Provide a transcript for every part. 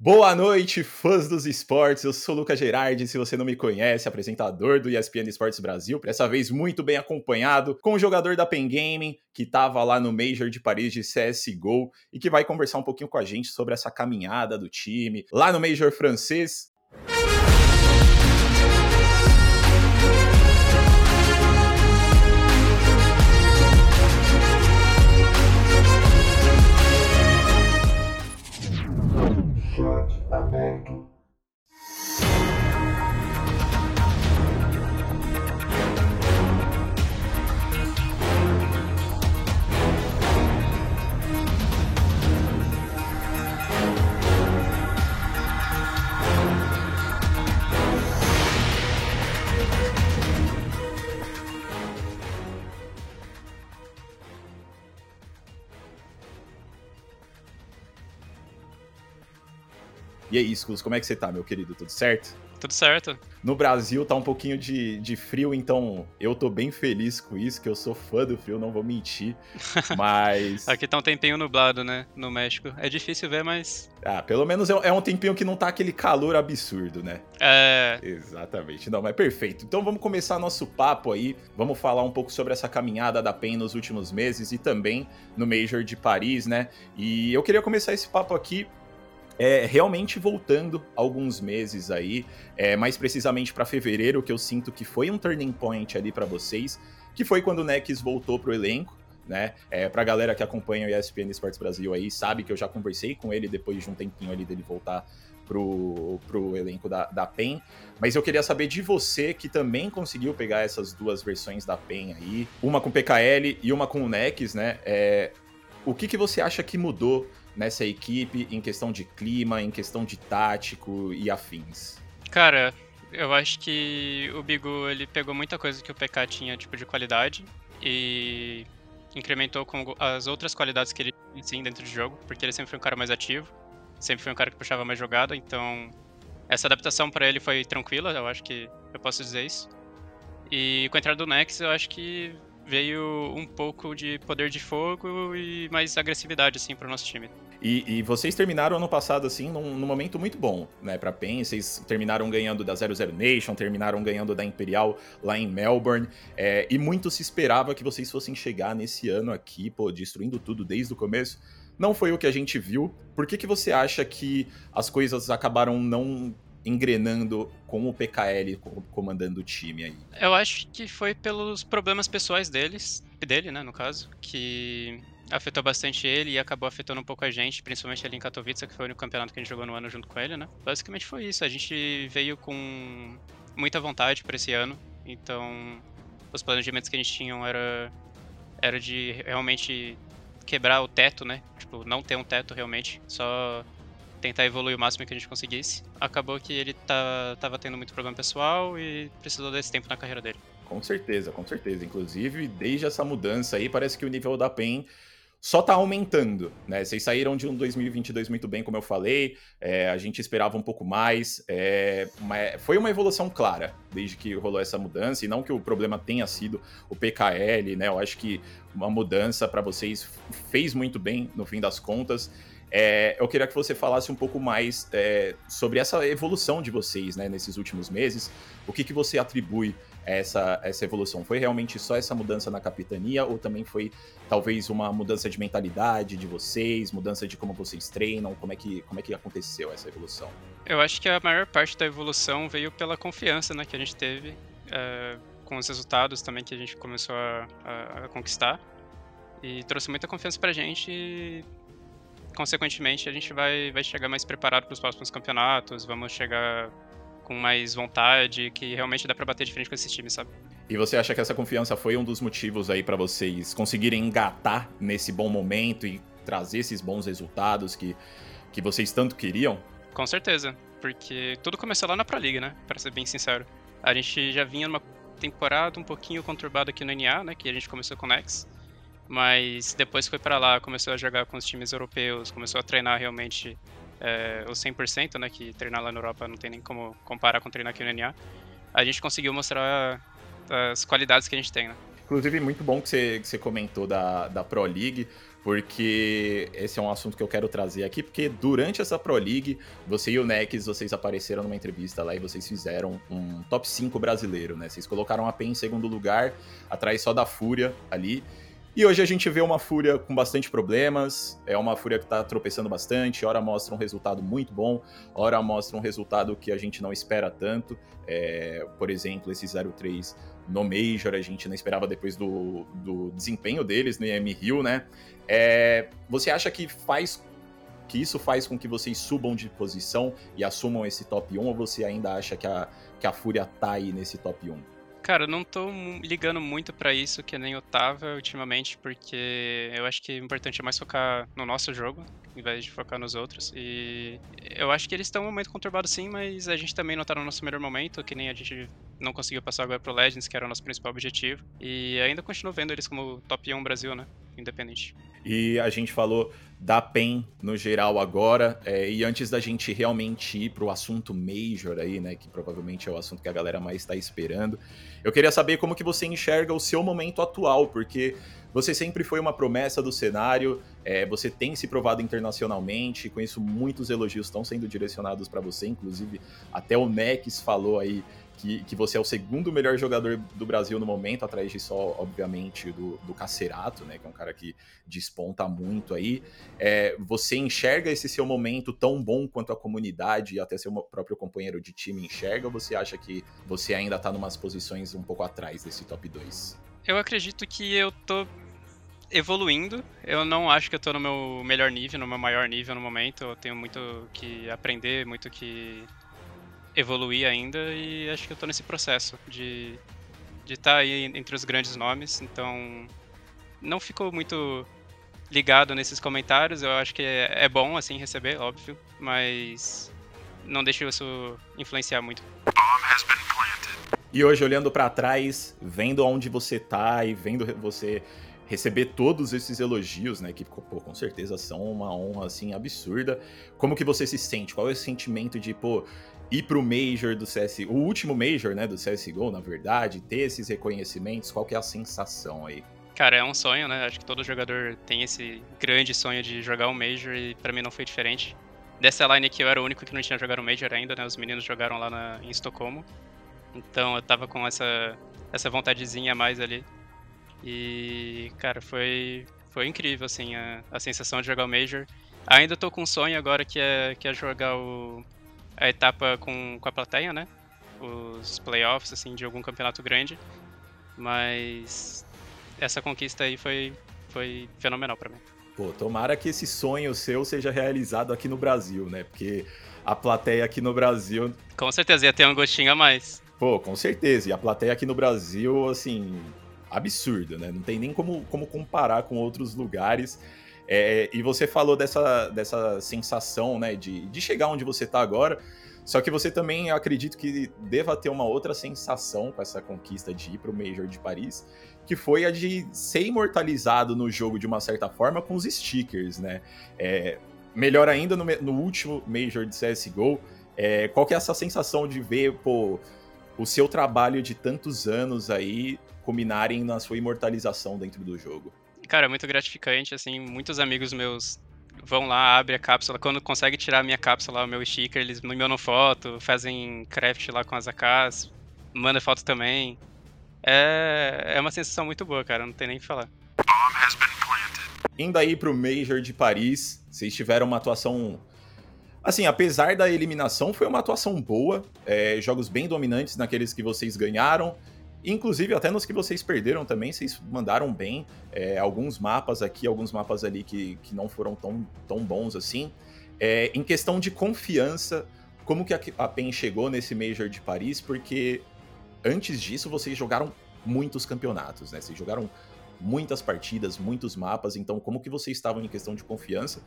Boa noite, fãs dos esportes. Eu sou o Lucas Gerardi, se você não me conhece, apresentador do ESPN Esportes Brasil. Dessa vez muito bem acompanhado com o jogador da Pen Gaming, que estava lá no Major de Paris de CSGO e que vai conversar um pouquinho com a gente sobre essa caminhada do time lá no Major francês. Amém. E aí, Sculls, como é que você tá, meu querido? Tudo certo? Tudo certo. No Brasil tá um pouquinho de, de frio, então eu tô bem feliz com isso, que eu sou fã do frio, não vou mentir. Mas. Aqui tá um tempinho nublado, né? No México. É difícil ver, mas. Ah, pelo menos é, é um tempinho que não tá aquele calor absurdo, né? É. Exatamente. Não, mas perfeito. Então vamos começar nosso papo aí. Vamos falar um pouco sobre essa caminhada da PEN nos últimos meses e também no Major de Paris, né? E eu queria começar esse papo aqui é, realmente voltando alguns meses aí, é, mais precisamente para fevereiro, que eu sinto que foi um turning point ali para vocês, que foi quando o Nex voltou pro elenco, né? É, pra galera que acompanha o ESPN Esportes Brasil aí, sabe que eu já conversei com ele depois de um tempinho ali dele voltar pro, pro elenco da, da PEN. Mas eu queria saber de você que também conseguiu pegar essas duas versões da PEN aí, uma com PKL e uma com o Nex, né? É, o que, que você acha que mudou nessa equipe em questão de clima, em questão de tático e afins? Cara, eu acho que o Bigu ele pegou muita coisa que o PK tinha tipo de qualidade e incrementou com as outras qualidades que ele tinha sim dentro do jogo, porque ele sempre foi um cara mais ativo, sempre foi um cara que puxava mais jogada, então essa adaptação para ele foi tranquila, eu acho que eu posso dizer isso. E com a entrada do Nex, eu acho que veio um pouco de poder de fogo e mais agressividade assim para o nosso time. E, e, vocês terminaram ano passado, assim, num, num, momento muito bom, né, pra PEN. Vocês terminaram ganhando da 00 Nation, terminaram ganhando da Imperial lá em Melbourne. É, e muito se esperava que vocês fossem chegar nesse ano aqui, pô, destruindo tudo desde o começo. Não foi o que a gente viu. Por que, que você acha que as coisas acabaram não engrenando com o PKL comandando o time aí? Eu acho que foi pelos problemas pessoais deles, dele, né, no caso, que afetou bastante ele e acabou afetando um pouco a gente, principalmente ali em Katowice, que foi o único campeonato que a gente jogou no ano junto com ele, né? Basicamente foi isso. A gente veio com muita vontade para esse ano, então os planejamentos que a gente tinha era era de realmente quebrar o teto, né? Tipo, não ter um teto realmente, só tentar evoluir o máximo que a gente conseguisse. Acabou que ele tá, tava tendo muito problema pessoal e precisou desse tempo na carreira dele. Com certeza, com certeza. Inclusive, desde essa mudança aí, parece que o nível da PEN só tá aumentando, né? Vocês saíram de um 2022 muito bem, como eu falei, é, a gente esperava um pouco mais, é, foi uma evolução clara desde que rolou essa mudança, e não que o problema tenha sido o PKL, né? Eu acho que uma mudança para vocês fez muito bem no fim das contas. É, eu queria que você falasse um pouco mais é, sobre essa evolução de vocês né, nesses últimos meses. O que, que você atribui essa, essa evolução? Foi realmente só essa mudança na capitania ou também foi talvez uma mudança de mentalidade de vocês, mudança de como vocês treinam? Como é que, como é que aconteceu essa evolução? Eu acho que a maior parte da evolução veio pela confiança né, que a gente teve é, com os resultados também que a gente começou a, a, a conquistar. E trouxe muita confiança pra gente e, consequentemente, a gente vai, vai chegar mais preparado para os próximos campeonatos, vamos chegar com mais vontade, que realmente dá para bater de frente com esse time, sabe? E você acha que essa confiança foi um dos motivos aí para vocês conseguirem engatar nesse bom momento e trazer esses bons resultados que, que vocês tanto queriam? Com certeza, porque tudo começou lá na Pro League, né? Para ser bem sincero. A gente já vinha numa temporada um pouquinho conturbada aqui no NA, né? Que a gente começou com o Nex. Mas depois foi para lá, começou a jogar com os times europeus, começou a treinar realmente é, o 100%, né, que treinar lá na Europa não tem nem como comparar com treinar aqui no NA, a gente conseguiu mostrar as qualidades que a gente tem, né? Inclusive, muito bom que você, que você comentou da, da Pro League, porque esse é um assunto que eu quero trazer aqui, porque durante essa Pro League, você e o Nex, vocês apareceram numa entrevista lá e vocês fizeram um top 5 brasileiro, né? Vocês colocaram a PEN em segundo lugar, atrás só da Fúria ali. E hoje a gente vê uma Fúria com bastante problemas, é uma Fúria que tá tropeçando bastante, hora mostra um resultado muito bom, hora mostra um resultado que a gente não espera tanto. É, por exemplo, esse 0-3 no Major, a gente não esperava depois do, do desempenho deles no IM Rio, né? É, você acha que faz que isso faz com que vocês subam de posição e assumam esse top 1 ou você ainda acha que a, que a Fúria tá aí nesse top 1? Cara, eu não tô ligando muito para isso que nem eu tava ultimamente, porque eu acho que o importante é mais focar no nosso jogo, em vez de focar nos outros. E eu acho que eles estão um momento conturbado sim, mas a gente também não tá no nosso melhor momento, que nem a gente não conseguiu passar agora pro Legends, que era o nosso principal objetivo. E ainda continuo vendo eles como top 1 Brasil, né? Independente. E a gente falou da PEN no geral agora. É, e antes da gente realmente ir pro assunto Major aí, né? Que provavelmente é o assunto que a galera mais está esperando. Eu queria saber como que você enxerga o seu momento atual, porque você sempre foi uma promessa do cenário, é, você tem se provado internacionalmente, conheço muitos elogios estão sendo direcionados para você, inclusive até o Nex falou aí que, que você é o segundo melhor jogador do Brasil no momento, atrás de só, obviamente, do, do Cacerato, né? Que é um cara que desponta muito aí. É, você enxerga esse seu momento tão bom quanto a comunidade e até seu próprio companheiro de time enxerga, ou você acha que você ainda tá numas posições um pouco atrás desse top 2? Eu acredito que eu tô evoluindo. Eu não acho que eu tô no meu melhor nível, no meu maior nível no momento. Eu tenho muito que aprender, muito que evoluir ainda e acho que eu tô nesse processo de de estar tá aí entre os grandes nomes, então não ficou muito ligado nesses comentários, eu acho que é, é bom assim receber, óbvio, mas não deixe isso influenciar muito. E hoje olhando para trás, vendo onde você tá e vendo você receber todos esses elogios, né, que pô, com certeza são uma honra assim absurda. Como que você se sente? Qual é o sentimento de, pô, ir pro Major do CS, o último Major, né, do CSGO, na verdade, ter esses reconhecimentos, qual que é a sensação aí? Cara, é um sonho, né? Acho que todo jogador tem esse grande sonho de jogar um Major e para mim não foi diferente. Dessa line aqui eu era o único que não tinha jogado um Major ainda, né? Os meninos jogaram lá na, em Estocolmo. Então eu tava com essa, essa vontadezinha a mais ali. E, cara, foi, foi incrível, assim, a, a sensação de jogar o Major. Ainda tô com um sonho agora que é, que é jogar o, a etapa com, com a plateia, né? Os playoffs, assim, de algum campeonato grande. Mas essa conquista aí foi, foi fenomenal para mim. Pô, tomara que esse sonho seu seja realizado aqui no Brasil, né? Porque a plateia aqui no Brasil. Com certeza, ia ter um gostinho a mais. Pô, com certeza. E a plateia aqui no Brasil, assim, absurda, né? Não tem nem como, como comparar com outros lugares. É, e você falou dessa, dessa sensação, né, de, de chegar onde você está agora. Só que você também, eu acredito que deva ter uma outra sensação com essa conquista de ir para o Major de Paris, que foi a de ser imortalizado no jogo de uma certa forma com os stickers, né? É, melhor ainda no, no, último Major de CSGO, é, qual que é essa sensação de ver, pô, o seu trabalho de tantos anos aí culminarem na sua imortalização dentro do jogo? Cara, é muito gratificante, assim, muitos amigos meus vão lá, abrem a cápsula, quando consegue tirar a minha cápsula, o meu sticker, eles me mandam foto, fazem craft lá com as AKs, mandam foto também. É, é uma sensação muito boa, cara, não tem nem o que falar. Indo aí pro Major de Paris, vocês tiveram uma atuação Assim, apesar da eliminação, foi uma atuação boa. É, jogos bem dominantes naqueles que vocês ganharam. Inclusive, até nos que vocês perderam também, vocês mandaram bem. É, alguns mapas aqui, alguns mapas ali que, que não foram tão, tão bons assim. É, em questão de confiança, como que a, a PEN chegou nesse Major de Paris? Porque antes disso vocês jogaram muitos campeonatos, né? Vocês jogaram muitas partidas, muitos mapas. Então, como que vocês estavam em questão de confiança?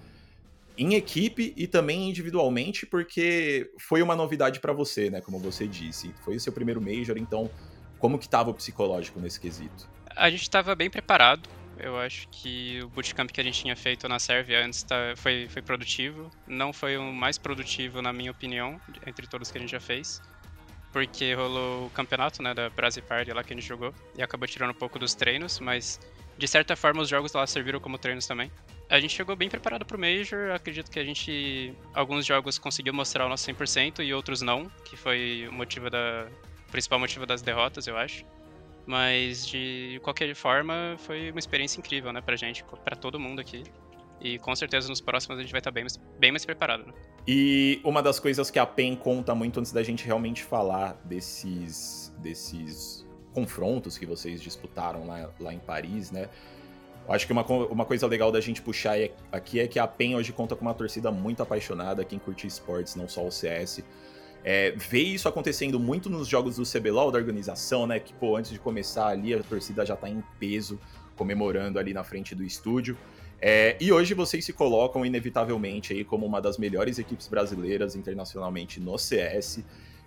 Em equipe e também individualmente, porque foi uma novidade para você, né? Como você disse. Foi o seu primeiro Major, então como que estava o psicológico nesse quesito? A gente estava bem preparado. Eu acho que o bootcamp que a gente tinha feito na Sérvia antes tá, foi, foi produtivo. Não foi o mais produtivo, na minha opinião, entre todos que a gente já fez. Porque rolou o campeonato né, da Brasil Party lá que a gente jogou e acabou tirando um pouco dos treinos, mas de certa forma os jogos lá serviram como treinos também. A gente chegou bem preparado pro Major, acredito que a gente, alguns jogos conseguiu mostrar o nosso 100% e outros não, que foi o motivo da, o principal motivo das derrotas, eu acho. Mas de qualquer forma, foi uma experiência incrível, né, pra gente, pra todo mundo aqui. E com certeza nos próximos a gente vai estar bem, bem mais preparado. Né? E uma das coisas que a PEN conta muito antes da gente realmente falar desses, desses confrontos que vocês disputaram lá, lá em Paris, né? Acho que uma, uma coisa legal da gente puxar é, aqui é que a PEN hoje conta com uma torcida muito apaixonada, quem curte esportes, não só o CS. É, vê isso acontecendo muito nos jogos do CBLOL, da organização, né? Que, pô, antes de começar ali, a torcida já tá em peso, comemorando ali na frente do estúdio. É, e hoje vocês se colocam inevitavelmente aí como uma das melhores equipes brasileiras internacionalmente no CS,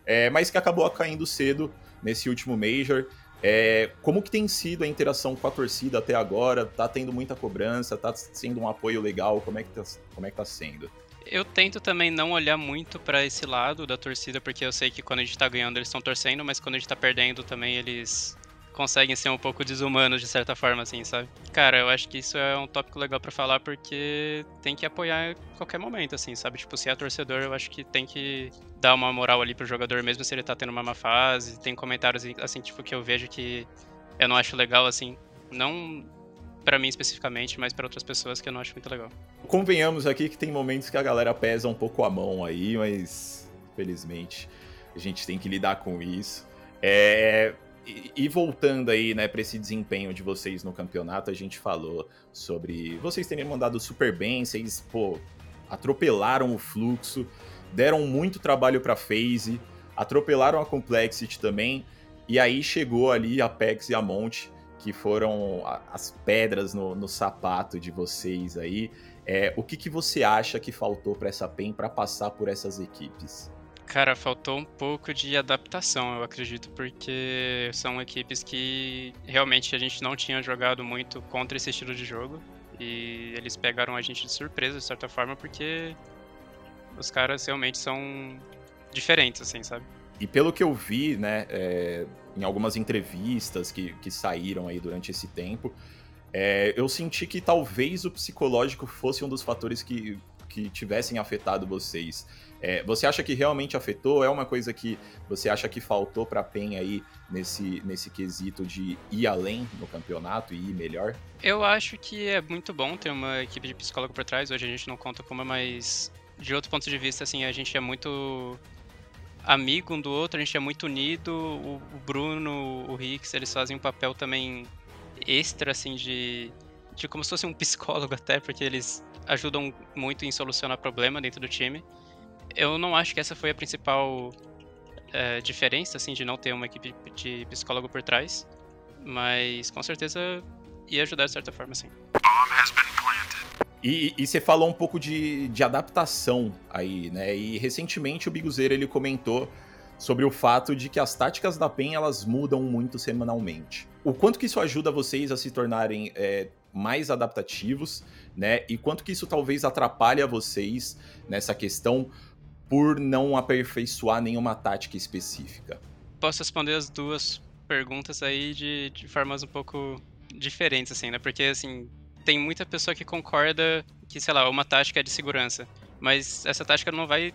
é, mas que acabou caindo cedo nesse último Major. É, como que tem sido a interação com a torcida até agora? Tá tendo muita cobrança? Tá sendo um apoio legal? Como é que tá, como é que tá sendo? Eu tento também não olhar muito para esse lado da torcida, porque eu sei que quando a gente tá ganhando eles estão torcendo, mas quando a gente tá perdendo também eles conseguem ser um pouco desumanos de certa forma, assim, sabe? Cara, eu acho que isso é um tópico legal para falar porque tem que apoiar em qualquer momento, assim, sabe? Tipo, se é torcedor, eu acho que tem que dar uma moral ali pro jogador, mesmo se ele tá tendo uma má fase. Tem comentários, assim, tipo, que eu vejo que eu não acho legal, assim. Não para mim especificamente, mas para outras pessoas que eu não acho muito legal. Convenhamos aqui que tem momentos que a galera pesa um pouco a mão aí, mas felizmente a gente tem que lidar com isso. É, e, voltando aí, né, para esse desempenho de vocês no campeonato, a gente falou sobre vocês terem mandado super bem, vocês, pô, atropelaram o fluxo, deram muito trabalho para FaZe, atropelaram a Complexity também, e aí chegou ali a Pex e a Monte, que foram as pedras no, no sapato de vocês aí. É, o que, que você acha que faltou para essa PEN para passar por essas equipes? Cara, faltou um pouco de adaptação, eu acredito, porque são equipes que realmente a gente não tinha jogado muito contra esse estilo de jogo. E eles pegaram a gente de surpresa, de certa forma, porque os caras realmente são diferentes, assim, sabe? E pelo que eu vi, né, é, em algumas entrevistas que, que saíram aí durante esse tempo, é, eu senti que talvez o psicológico fosse um dos fatores que, que tivessem afetado vocês. É, você acha que realmente afetou? É uma coisa que você acha que faltou para a PEN aí nesse, nesse quesito de ir além no campeonato e ir melhor? Eu acho que é muito bom ter uma equipe de psicólogo por trás. Hoje a gente não conta com uma, mas de outro ponto de vista, assim, a gente é muito amigo um do outro, a gente é muito unido. O, o Bruno, o Rix, eles fazem um papel também extra, assim, de, de como se fosse um psicólogo até, porque eles ajudam muito em solucionar problema dentro do time eu não acho que essa foi a principal é, diferença, assim, de não ter uma equipe de psicólogo por trás. Mas com certeza ia ajudar de certa forma, sim. E, e, você falou um pouco de, de adaptação aí, né? E recentemente o Biguzeiro ele comentou sobre o fato de que as táticas da PEN elas mudam muito semanalmente. O quanto que isso ajuda vocês a se tornarem é, mais adaptativos, né? E quanto que isso talvez atrapalha vocês nessa questão por não aperfeiçoar nenhuma tática específica? Posso responder as duas perguntas aí de, de formas um pouco diferentes, assim, né? Porque, assim, tem muita pessoa que concorda que, sei lá, uma tática é de segurança. Mas essa tática não vai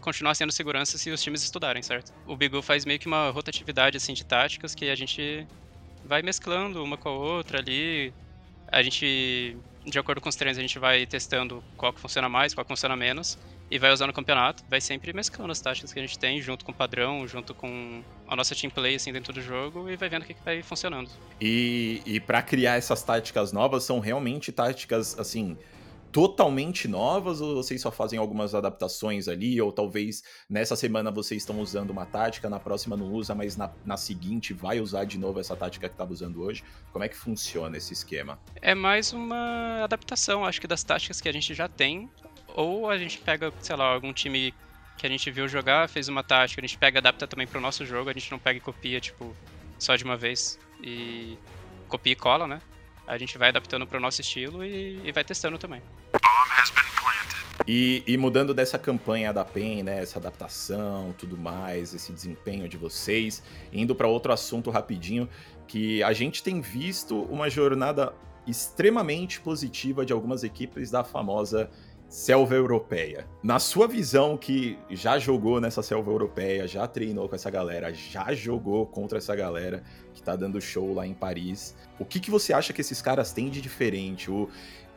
continuar sendo segurança se os times estudarem, certo? O Bigu faz meio que uma rotatividade, assim, de táticas que a gente vai mesclando uma com a outra ali. A gente, de acordo com os treinos, a gente vai testando qual que funciona mais, qual que funciona menos e vai usar no campeonato, vai sempre mesclando as táticas que a gente tem, junto com o padrão, junto com a nossa team play assim, dentro do jogo, e vai vendo o que, que vai funcionando. E, e para criar essas táticas novas, são realmente táticas, assim, totalmente novas, ou vocês só fazem algumas adaptações ali, ou talvez nessa semana vocês estão usando uma tática, na próxima não usa, mas na, na seguinte vai usar de novo essa tática que estava usando hoje? Como é que funciona esse esquema? É mais uma adaptação, acho que das táticas que a gente já tem, ou a gente pega, sei lá, algum time que a gente viu jogar, fez uma tática, a gente pega e adapta também pro nosso jogo, a gente não pega e copia, tipo, só de uma vez e copia e cola, né? A gente vai adaptando pro nosso estilo e, e vai testando também. E, e, mudando dessa campanha da PEN, né, essa adaptação, tudo mais, esse desempenho de vocês, indo para outro assunto rapidinho, que a gente tem visto uma jornada extremamente positiva de algumas equipes da famosa selva europeia. Na sua visão, que já jogou nessa selva europeia, já treinou com essa galera, já jogou contra essa galera que tá dando show lá em Paris, o que, que você acha que esses caras têm de diferente? O,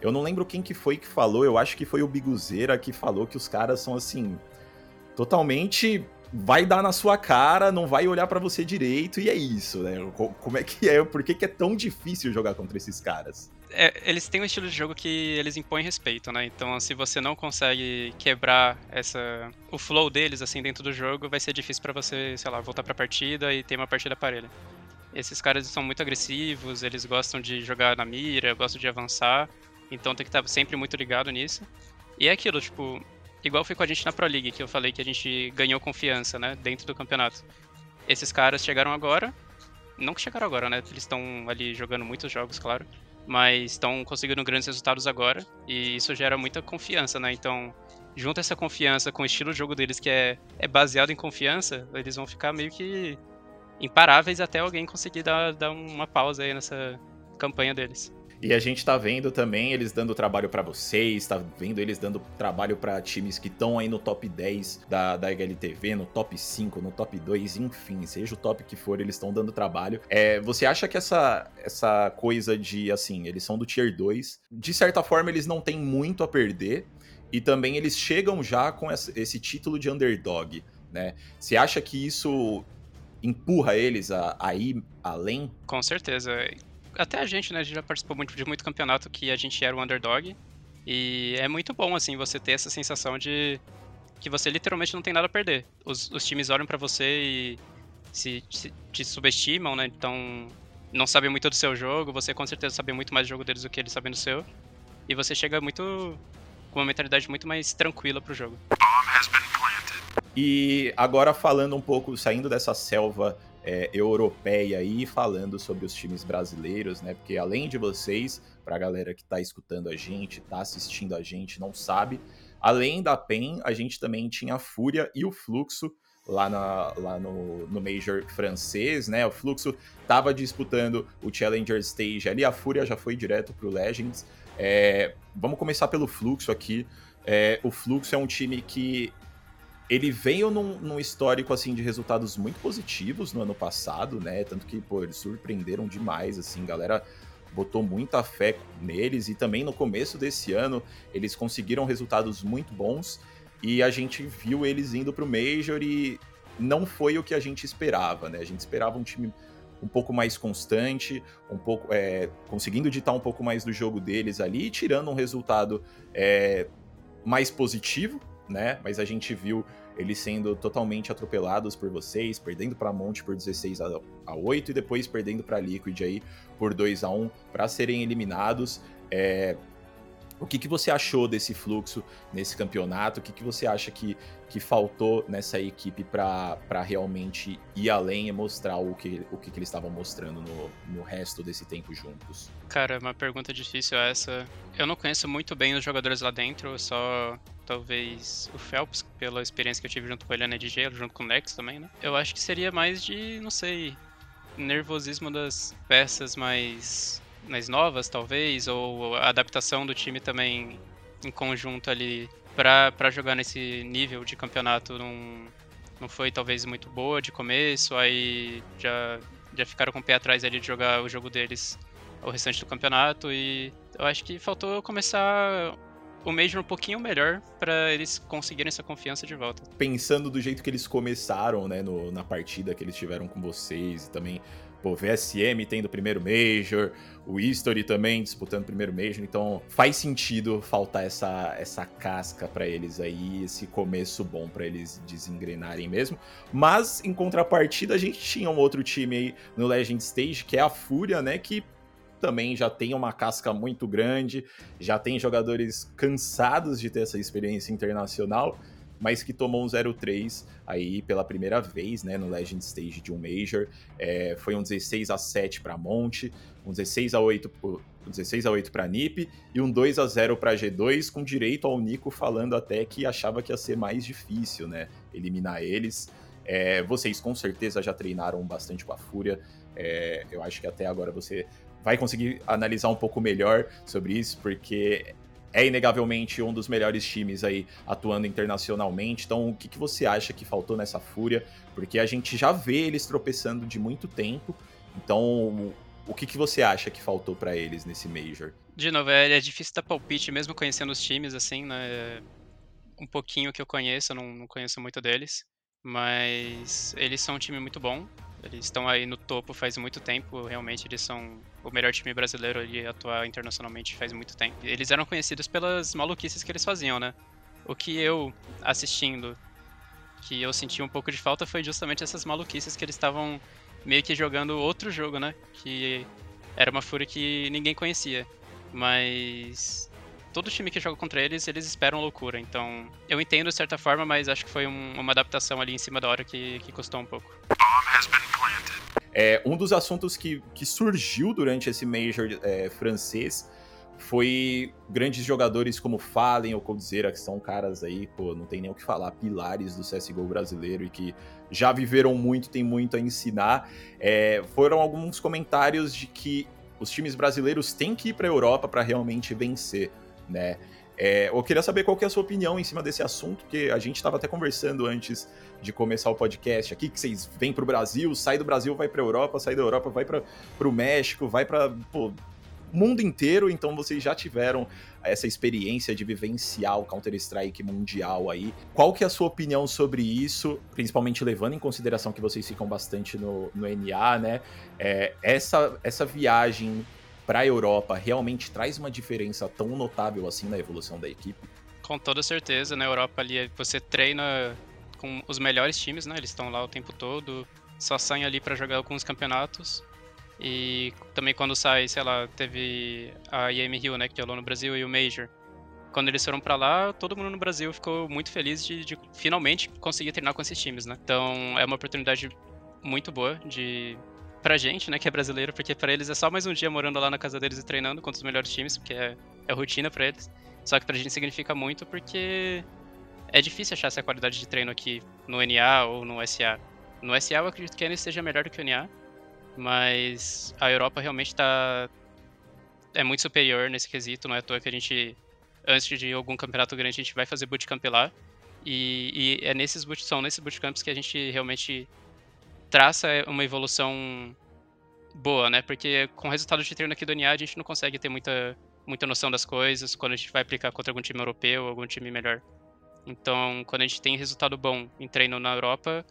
eu não lembro quem que foi que falou, eu acho que foi o Biguzeira que falou que os caras são assim, totalmente vai dar na sua cara, não vai olhar para você direito, e é isso, né? Como é que é? Por que, que é tão difícil jogar contra esses caras? É, eles têm um estilo de jogo que eles impõem respeito, né? Então, se você não consegue quebrar essa o flow deles assim dentro do jogo, vai ser difícil para você, sei lá, voltar para a partida e ter uma partida parelha. Esses caras são muito agressivos, eles gostam de jogar na mira, gostam de avançar, então tem que estar sempre muito ligado nisso. E é aquilo, tipo, igual foi com a gente na Pro League, que eu falei que a gente ganhou confiança, né, dentro do campeonato. Esses caras chegaram agora, não que chegaram agora, né, eles estão ali jogando muitos jogos, claro, mas estão conseguindo grandes resultados agora, e isso gera muita confiança, né, então junta essa confiança com o estilo de jogo deles que é, é baseado em confiança, eles vão ficar meio que imparáveis até alguém conseguir dar, dar uma pausa aí nessa campanha deles. E a gente tá vendo também eles dando trabalho para vocês, tá vendo eles dando trabalho para times que estão aí no top 10 da, da HLTV, no top 5, no top 2, enfim, seja o top que for, eles estão dando trabalho. É, você acha que essa, essa coisa de, assim, eles são do Tier 2, de certa forma eles não têm muito a perder, e também eles chegam já com esse título de underdog, né? Você acha que isso empurra eles a, a ir além? Com certeza até a gente, né? A gente já participou muito de muito campeonato que a gente era o underdog. E é muito bom, assim, você ter essa sensação de que você literalmente não tem nada a perder. Os, os times olham para você e se, se, te subestimam, né? Então não sabem muito do seu jogo, você com certeza sabe muito mais do jogo deles do que eles sabem do seu. E você chega muito com uma mentalidade muito mais tranquila pro jogo. E agora falando um pouco, saindo dessa selva é, europeia aí, falando sobre os times brasileiros, né? Porque além de vocês, para a galera que está escutando a gente, está assistindo a gente, não sabe, além da PEN, a gente também tinha a Fúria e o Fluxo lá, na, lá no, no Major francês, né? O Fluxo estava disputando o Challenger Stage ali, a Fúria já foi direto para o Legends. É, vamos começar pelo Fluxo aqui. É, o Fluxo é um time que ele veio num, num, histórico assim de resultados muito positivos no ano passado, né? Tanto que pô, eles surpreenderam demais, assim, galera botou muita fé neles e também no começo desse ano eles conseguiram resultados muito bons e a gente viu eles indo para o Major e não foi o que a gente esperava, né? A gente esperava um time um pouco mais constante, um pouco é, conseguindo ditar um pouco mais do jogo deles ali, tirando um resultado é, mais positivo, né? Mas a gente viu eles sendo totalmente atropelados por vocês, perdendo para Monte por 16 a, a 8 e depois perdendo para Liquid aí por 2 a 1 para serem eliminados. É, o que, que você achou desse fluxo nesse campeonato? O que, que você acha que, que faltou nessa equipe para realmente ir além e mostrar o que, o que, que eles estavam mostrando no, no resto desse tempo juntos? Cara, uma pergunta difícil essa. Eu não conheço muito bem os jogadores lá dentro, só talvez o Phelps, pela experiência que eu tive junto com ele na EDG, junto com o Nex também, né? Eu acho que seria mais de, não sei, nervosismo das peças mais mais novas, talvez, ou a adaptação do time também em conjunto ali para jogar nesse nível de campeonato não, não foi talvez muito boa de começo, aí já, já ficaram com o pé atrás ali de jogar o jogo deles o restante do campeonato e eu acho que faltou começar o Major um pouquinho melhor para eles conseguirem essa confiança de volta. Pensando do jeito que eles começaram, né, no, na partida que eles tiveram com vocês e também Pô, VSM tendo primeiro Major, o History também disputando primeiro Major, então faz sentido faltar essa, essa casca para eles aí, esse começo bom para eles desengrenarem mesmo. Mas, em contrapartida, a gente tinha um outro time aí no Legend Stage, que é a Fúria, né, que também já tem uma casca muito grande, já tem jogadores cansados de ter essa experiência internacional, mas que tomou um 0-3 aí pela primeira vez, né, no Legend Stage de um Major. É, foi um 16 a 7 para Monte, um 16 a 8 um 16 a 8 para NiP e um 2 a 0 para G2, com direito ao Nico falando até que achava que ia ser mais difícil, né, eliminar eles. É, vocês com certeza já treinaram bastante com a Fúria. É, eu acho que até agora você vai conseguir analisar um pouco melhor sobre isso, porque é inegavelmente um dos melhores times aí atuando internacionalmente. Então, o que, que você acha que faltou nessa fúria? Porque a gente já vê eles tropeçando de muito tempo. Então, o que, que você acha que faltou para eles nesse Major? De novo, é, é, difícil dar palpite, mesmo conhecendo os times, assim, né? Um pouquinho que eu conheço, eu não, não conheço muito deles. Mas eles são um time muito bom. Eles estão aí no topo faz muito tempo, realmente eles são o melhor time brasileiro ali atuar internacionalmente faz muito tempo. Eles eram conhecidos pelas maluquices que eles faziam, né? O que eu, assistindo, que eu senti um pouco de falta foi justamente essas maluquices que eles estavam meio que jogando outro jogo, né? Que era uma fúria que ninguém conhecia. Mas todo time que joga contra eles, eles esperam loucura. Então, eu entendo de certa forma, mas acho que foi um, uma adaptação ali em cima da hora que, que custou um pouco. É, um dos assuntos que, que surgiu durante esse Major é, francês foi grandes jogadores como Fallen ou Coldzera, que são caras aí, pô, não tem nem o que falar, pilares do CSGO brasileiro e que já viveram muito, tem muito a ensinar. É, foram alguns comentários de que os times brasileiros têm que ir para a Europa para realmente vencer, né? É, eu queria saber qual que é a sua opinião em cima desse assunto, que a gente estava até conversando antes de começar o podcast aqui, que vocês vêm para o Brasil, sai do Brasil, vai para a Europa, sai da Europa, vai para o México, vai para o mundo inteiro, então vocês já tiveram essa experiência de vivenciar o Counter-Strike mundial aí. Qual que é a sua opinião sobre isso, principalmente levando em consideração que vocês ficam bastante no, no NA, né? É, essa, essa viagem para a Europa realmente traz uma diferença tão notável assim na evolução da equipe? Com toda certeza, na Europa ali você treina com os melhores times, né? Eles estão lá o tempo todo, só saem ali para jogar alguns campeonatos. E também quando sai, sei lá, teve a IM Rio, né, que rolou no Brasil e o Major. Quando eles foram para lá, todo mundo no Brasil ficou muito feliz de, de finalmente conseguir treinar com esses times, né? Então é uma oportunidade muito boa de pra gente, né, que é brasileiro, porque para eles é só mais um dia morando lá na casa deles e treinando contra os melhores times, porque é, é rotina para eles. Só que pra gente significa muito porque é difícil achar essa qualidade de treino aqui no NA ou no SA. No SA eu acredito que ainda seja melhor do que o NA, mas a Europa realmente tá é muito superior nesse quesito, não é à toa que a gente antes de algum campeonato grande a gente vai fazer bootcamp lá. E, e é nesses boot, são nesses bootcamps que a gente realmente traça uma evolução boa, né? Porque com o resultado de treino aqui do NA, a gente não consegue ter muita, muita noção das coisas quando a gente vai aplicar contra algum time europeu algum time melhor. Então, quando a gente tem resultado bom em treino na Europa,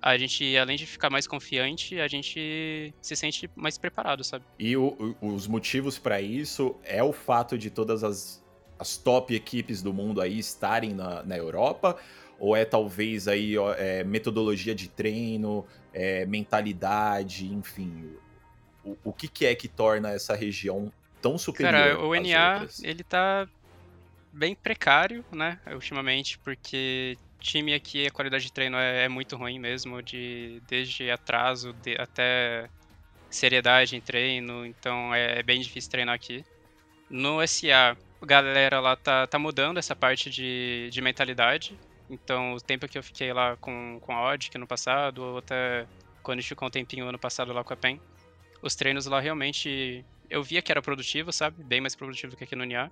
a gente, além de ficar mais confiante, a gente se sente mais preparado, sabe? E o, os motivos para isso é o fato de todas as, as top equipes do mundo aí estarem na, na Europa? Ou é talvez aí é, metodologia de treino, é, mentalidade, enfim. O, o que, que, é que torna essa região tão superior? Cara, o NA, outras? ele tá bem precário, né, ultimamente, porque time aqui, a qualidade de treino é, é muito ruim mesmo, de, desde atraso de, até seriedade em treino, então é, é, bem difícil treinar aqui. No SA, a galera lá tá, tá mudando essa parte de, de mentalidade, então, o tempo que eu fiquei lá com, com a que no passado, ou até quando a gente ficou um tempinho ano passado lá com a PEN, os treinos lá realmente eu via que era produtivo, sabe? Bem mais produtivo que aqui no NIA.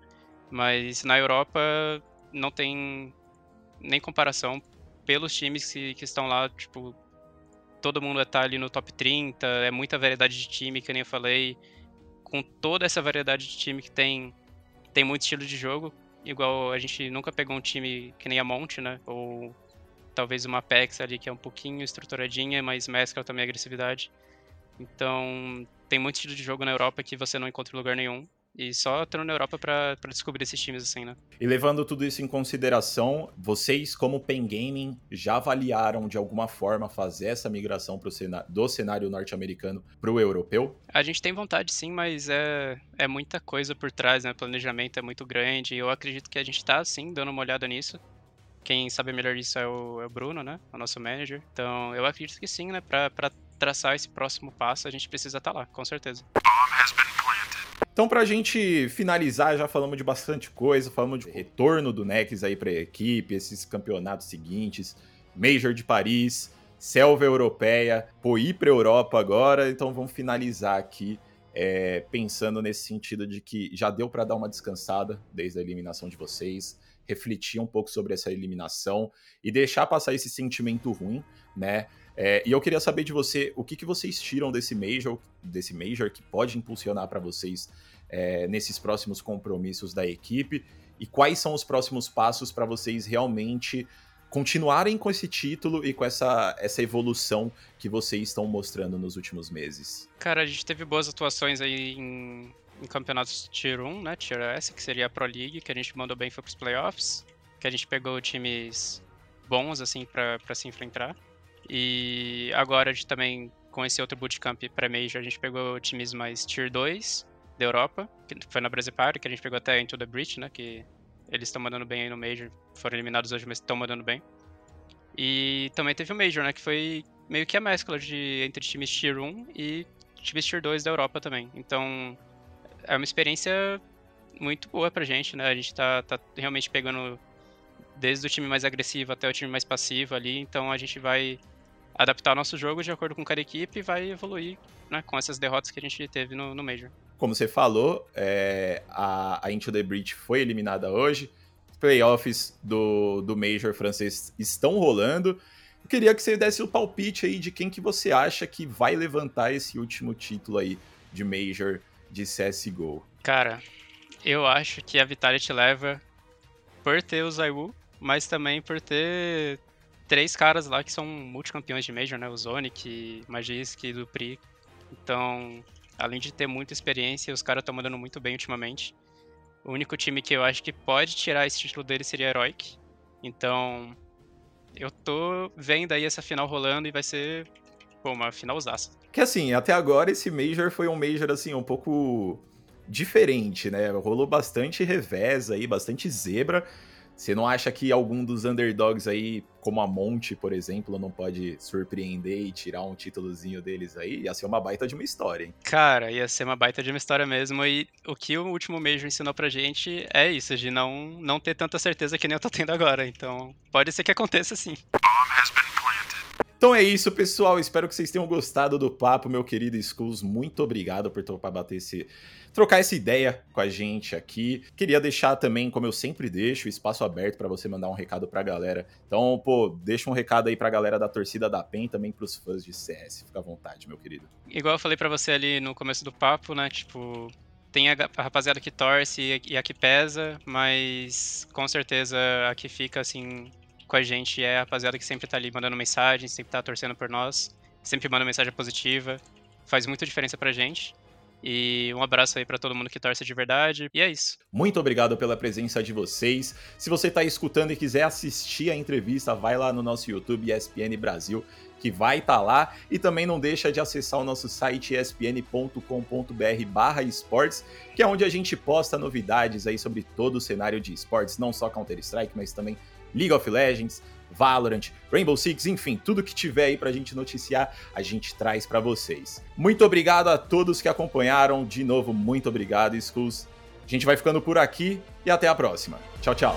Mas na Europa não tem nem comparação pelos times que, que estão lá, tipo, todo mundo está ali no top 30, é muita variedade de time, que nem eu falei. Com toda essa variedade de time que tem, tem muito estilo de jogo, igual a gente nunca pegou um time que nem a Monte, né? Ou talvez uma Apex ali que é um pouquinho estruturadinha, mas mescla também a agressividade. Então, tem muito estilo de jogo na Europa que você não encontra em lugar nenhum. E só estando na Europa para descobrir esses times assim, né? E levando tudo isso em consideração, vocês, como Pen Gaming, já avaliaram de alguma forma fazer essa migração pro cenário, do cenário norte-americano para o europeu? A gente tem vontade sim, mas é, é muita coisa por trás, né? O planejamento é muito grande. E eu acredito que a gente está sim dando uma olhada nisso. Quem sabe melhor disso é o, é o Bruno, né? O nosso manager. Então eu acredito que sim, né? Para traçar esse próximo passo, a gente precisa estar tá lá, com certeza. Então, pra gente finalizar, já falamos de bastante coisa, falamos de retorno do Nex aí pra equipe, esses campeonatos seguintes, Major de Paris, Selva Europeia, pô, ir pra Europa agora, então vamos finalizar aqui é, pensando nesse sentido de que já deu para dar uma descansada desde a eliminação de vocês, refletir um pouco sobre essa eliminação e deixar passar esse sentimento ruim, né? É, e eu queria saber de você o que, que vocês tiram desse Major, desse Major que pode impulsionar para vocês é, nesses próximos compromissos da equipe e quais são os próximos passos para vocês realmente continuarem com esse título e com essa, essa evolução que vocês estão mostrando nos últimos meses? Cara, a gente teve boas atuações aí em, em campeonatos Tier 1, né? Tier S, que seria a Pro League, que a gente mandou bem foi pros playoffs, que a gente pegou times bons, assim, para se enfrentar. E agora a gente também, com esse outro bootcamp pré-major, a gente pegou times mais Tier 2 da Europa, que foi na Brasil Party, que a gente pegou até Into the Breach, né? Que eles estão mandando bem aí no Major. Foram eliminados hoje, mas estão mandando bem. E também teve o Major, né? Que foi meio que a mescla de, entre times Tier 1 e times Tier 2 da Europa também. Então, é uma experiência muito boa pra gente, né? A gente tá, tá realmente pegando desde o time mais agressivo até o time mais passivo ali. Então, a gente vai adaptar o nosso jogo de acordo com cada equipe e vai evoluir né, com essas derrotas que a gente teve no, no Major. Como você falou, é, a, a Into the Breach foi eliminada hoje. Playoffs do, do Major francês estão rolando. Eu queria que você desse o palpite aí de quem que você acha que vai levantar esse último título aí de Major de CSGO. Cara, eu acho que a Vitality leva por ter o Zaiwu, mas também por ter três caras lá que são multicampeões de Major, né? O Zonic, Magisk e Dupri. Então, Além de ter muita experiência, os caras estão mandando muito bem ultimamente. O único time que eu acho que pode tirar esse título dele seria Heroic. Então, eu tô vendo aí essa final rolando e vai ser pô, uma finalzaça. Que assim, até agora esse Major foi um Major assim, um pouco diferente, né? Rolou bastante revés aí, bastante zebra. Você não acha que algum dos underdogs aí, como a Monte, por exemplo, não pode surpreender e tirar um títulozinho deles aí? Ia ser uma baita de uma história, hein? Cara, ia ser uma baita de uma história mesmo. E o que o último Major ensinou pra gente é isso, de não, não ter tanta certeza que nem eu tô tendo agora. Então, pode ser que aconteça sim. Então é isso, pessoal. Espero que vocês tenham gostado do papo, meu querido Skulls. Muito obrigado por topar bater esse trocar essa ideia com a gente aqui. Queria deixar também, como eu sempre deixo, espaço aberto para você mandar um recado pra galera. Então, pô, deixa um recado aí pra galera da torcida da PEN também pros fãs de CS. Fica à vontade, meu querido. Igual eu falei para você ali no começo do papo, né? Tipo, tem a, rapaziada que torce e a que pesa, mas com certeza a que fica assim com a gente é a rapaziada que sempre tá ali mandando mensagem, sempre tá torcendo por nós, sempre manda mensagem positiva, faz muita diferença pra gente. E um abraço aí para todo mundo que torce de verdade. E é isso. Muito obrigado pela presença de vocês. Se você está escutando e quiser assistir a entrevista, vai lá no nosso YouTube ESPN Brasil, que vai estar tá lá. E também não deixa de acessar o nosso site espn.com.br/esportes, que é onde a gente posta novidades aí sobre todo o cenário de esportes, não só Counter-Strike, mas também League of Legends, Valorant, Rainbow Six, enfim, tudo que tiver aí pra gente noticiar, a gente traz para vocês. Muito obrigado a todos que acompanharam, de novo, muito obrigado, Skulls. A gente vai ficando por aqui e até a próxima. Tchau, tchau.